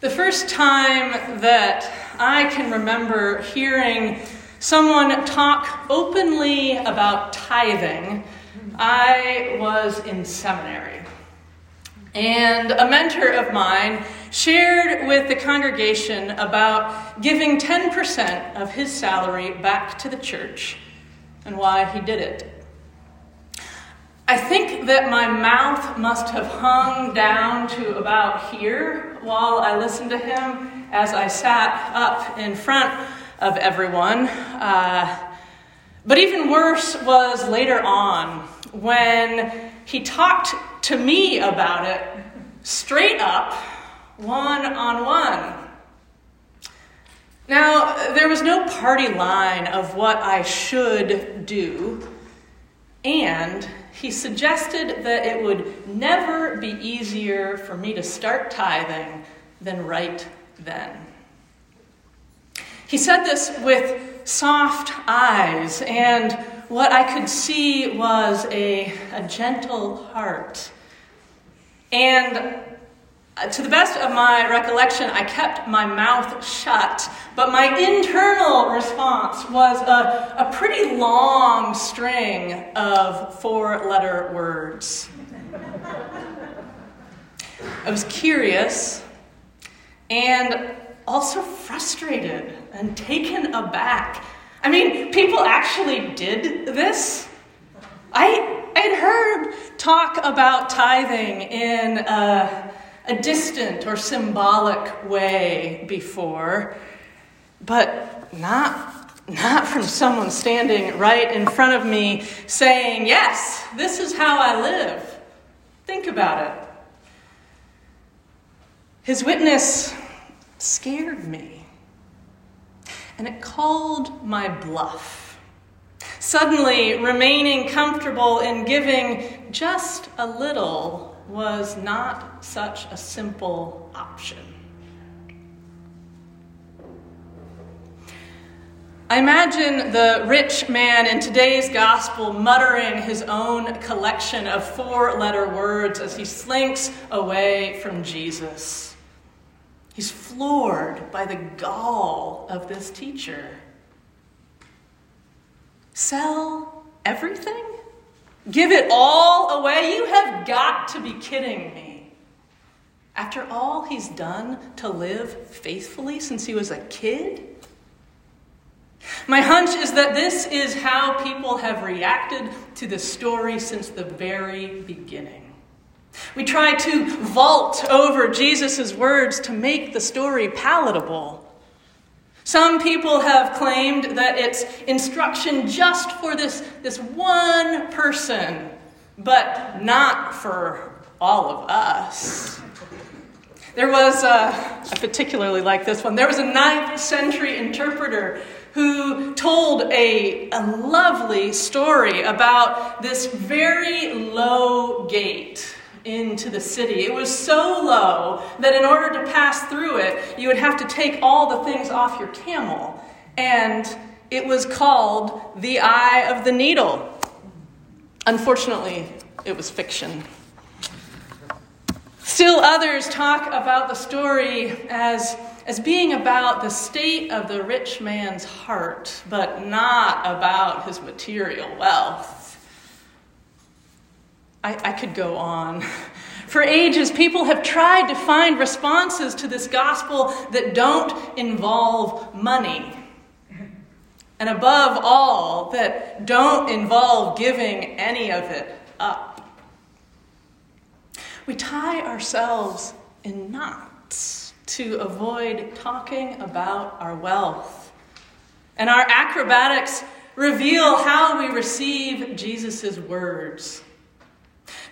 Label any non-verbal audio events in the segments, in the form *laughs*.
The first time that I can remember hearing someone talk openly about tithing, I was in seminary. And a mentor of mine shared with the congregation about giving 10% of his salary back to the church and why he did it. I think that my mouth must have hung down to about here while I listened to him as I sat up in front of everyone. Uh, but even worse was later on when he talked to me about it straight up, one on one. Now, there was no party line of what I should do, and he suggested that it would never be easier for me to start tithing than right then. He said this with soft eyes, and what I could see was a, a gentle heart. And to the best of my recollection, I kept my mouth shut, but my internal response was a, a pretty long string of four letter words. I was curious and also frustrated and taken aback. I mean, people actually did this. I, I'd heard talk about tithing in. Uh, a distant or symbolic way before, but not not from someone standing right in front of me saying, Yes, this is how I live. Think about it. His witness scared me, and it called my bluff. Suddenly, remaining comfortable in giving just a little was not such a simple option. I imagine the rich man in today's gospel muttering his own collection of four letter words as he slinks away from Jesus. He's floored by the gall of this teacher. Sell everything? Give it all away? You have got to be kidding me. After all he's done to live faithfully since he was a kid? My hunch is that this is how people have reacted to the story since the very beginning. We try to vault over Jesus' words to make the story palatable. Some people have claimed that it's instruction just for this, this one person, but not for all of us. There was, a, I particularly like this one, there was a ninth century interpreter who told a, a lovely story about this very low gate into the city. It was so low that in order to pass through it, you would have to take all the things off your camel. And it was called the Eye of the Needle. Unfortunately, it was fiction. Still, others talk about the story as, as being about the state of the rich man's heart, but not about his material wealth. I, I could go on. *laughs* For ages, people have tried to find responses to this gospel that don't involve money. And above all, that don't involve giving any of it up. We tie ourselves in knots to avoid talking about our wealth. And our acrobatics reveal how we receive Jesus' words.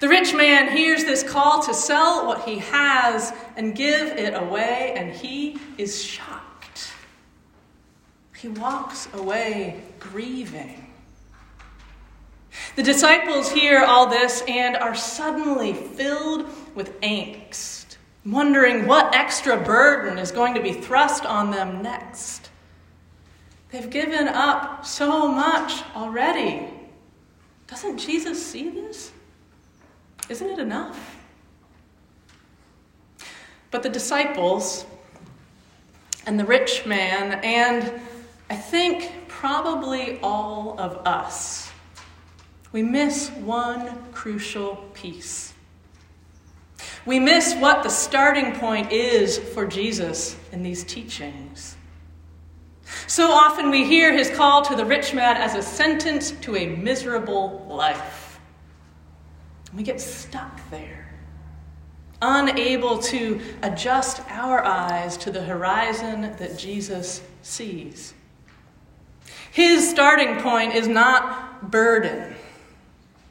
The rich man hears this call to sell what he has and give it away, and he is shocked. He walks away grieving. The disciples hear all this and are suddenly filled with angst, wondering what extra burden is going to be thrust on them next. They've given up so much already. Doesn't Jesus see this? Isn't it enough? But the disciples, and the rich man, and I think probably all of us, we miss one crucial piece. We miss what the starting point is for Jesus in these teachings. So often we hear his call to the rich man as a sentence to a miserable life. We get stuck there, unable to adjust our eyes to the horizon that Jesus sees. His starting point is not burden,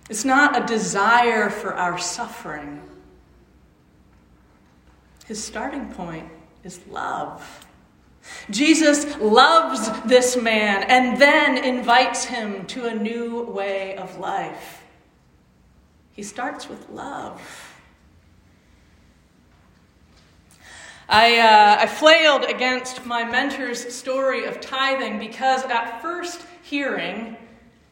it's not a desire for our suffering. His starting point is love. Jesus loves this man and then invites him to a new way of life. He starts with love. I, uh, I flailed against my mentor's story of tithing because at first hearing,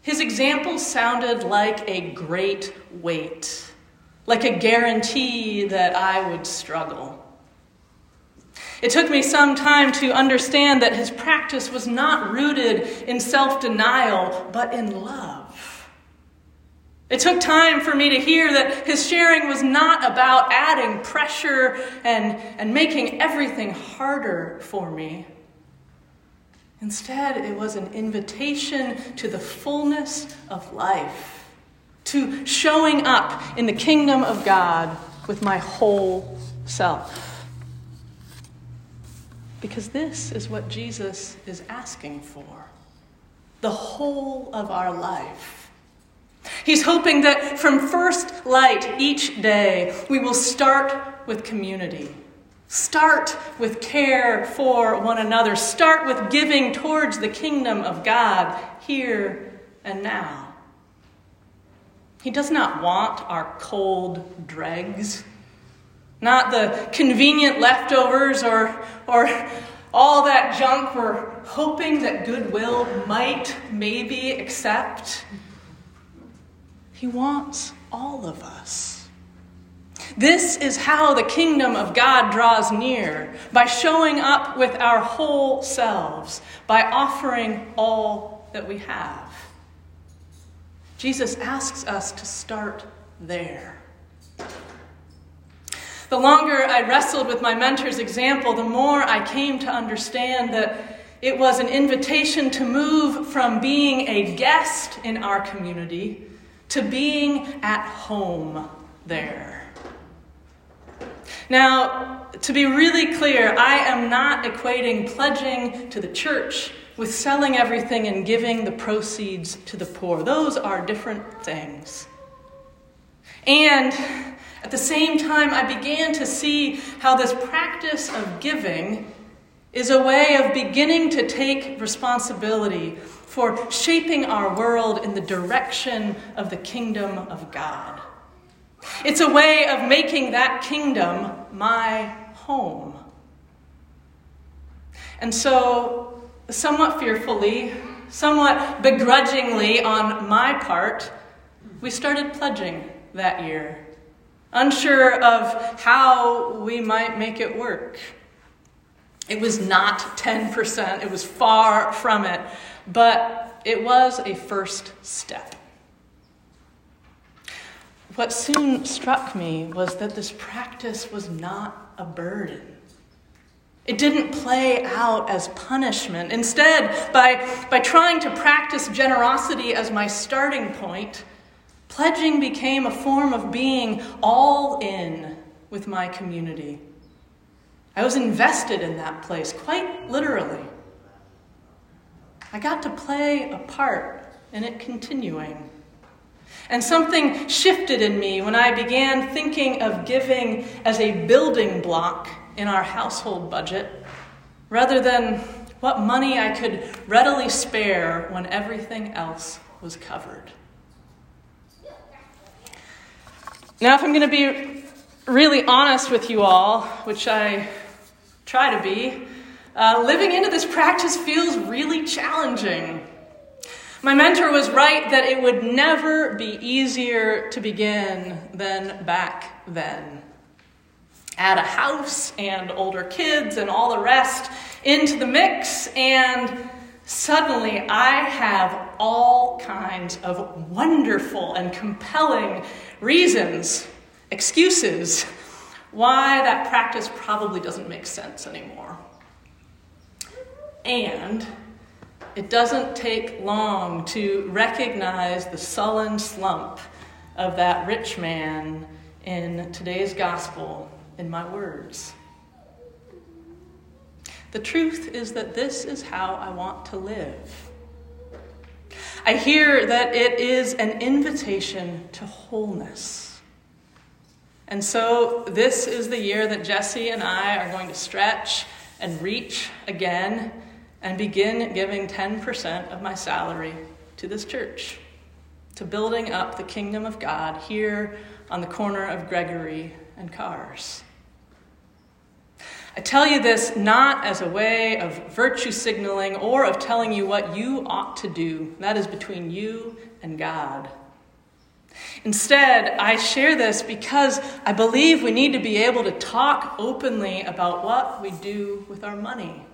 his example sounded like a great weight, like a guarantee that I would struggle. It took me some time to understand that his practice was not rooted in self denial, but in love. It took time for me to hear that his sharing was not about adding pressure and, and making everything harder for me. Instead, it was an invitation to the fullness of life, to showing up in the kingdom of God with my whole self. Because this is what Jesus is asking for the whole of our life. He's hoping that from first light each day, we will start with community. Start with care for one another. Start with giving towards the kingdom of God here and now. He does not want our cold dregs not the convenient leftovers or, or all that junk we're hoping that goodwill might maybe accept. He wants all of us. This is how the kingdom of God draws near by showing up with our whole selves, by offering all that we have. Jesus asks us to start there. The longer I wrestled with my mentor's example, the more I came to understand that it was an invitation to move from being a guest in our community to being at home there. Now, to be really clear, I am not equating pledging to the church with selling everything and giving the proceeds to the poor. Those are different things. And at the same time, I began to see how this practice of giving is a way of beginning to take responsibility for shaping our world in the direction of the kingdom of God. It's a way of making that kingdom my home. And so, somewhat fearfully, somewhat begrudgingly on my part, we started pledging that year unsure of how we might make it work. It was not 10%, it was far from it, but it was a first step. What soon struck me was that this practice was not a burden. It didn't play out as punishment. Instead, by, by trying to practice generosity as my starting point, Pledging became a form of being all in with my community. I was invested in that place, quite literally. I got to play a part in it continuing. And something shifted in me when I began thinking of giving as a building block in our household budget rather than what money I could readily spare when everything else was covered. Now, if I'm going to be really honest with you all, which I try to be, uh, living into this practice feels really challenging. My mentor was right that it would never be easier to begin than back then. Add a house and older kids and all the rest, into the mix, and suddenly I have all kinds of wonderful and compelling reasons, excuses, why that practice probably doesn't make sense anymore. And it doesn't take long to recognize the sullen slump of that rich man in today's gospel in my words. The truth is that this is how I want to live. I hear that it is an invitation to wholeness. And so, this is the year that Jesse and I are going to stretch and reach again and begin giving 10% of my salary to this church, to building up the kingdom of God here on the corner of Gregory and Cars. I tell you this not as a way of virtue signaling or of telling you what you ought to do. That is between you and God. Instead, I share this because I believe we need to be able to talk openly about what we do with our money.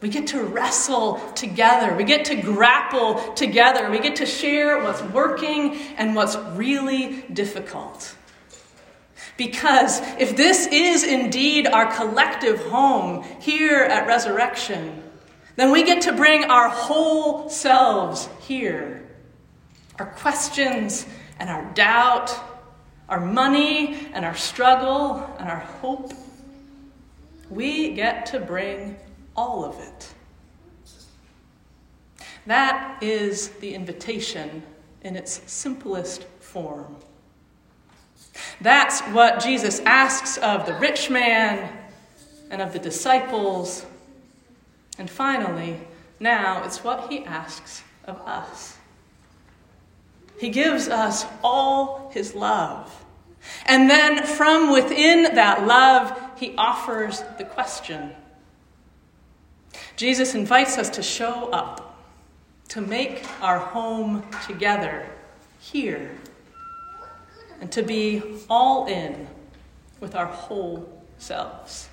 We get to wrestle together. We get to grapple together. We get to share what's working and what's really difficult. Because if this is indeed our collective home here at Resurrection, then we get to bring our whole selves here our questions and our doubt, our money and our struggle and our hope. We get to bring all of it. That is the invitation in its simplest form. That's what Jesus asks of the rich man and of the disciples. And finally, now it's what he asks of us. He gives us all his love. And then from within that love, he offers the question. Jesus invites us to show up, to make our home together here and to be all in with our whole selves.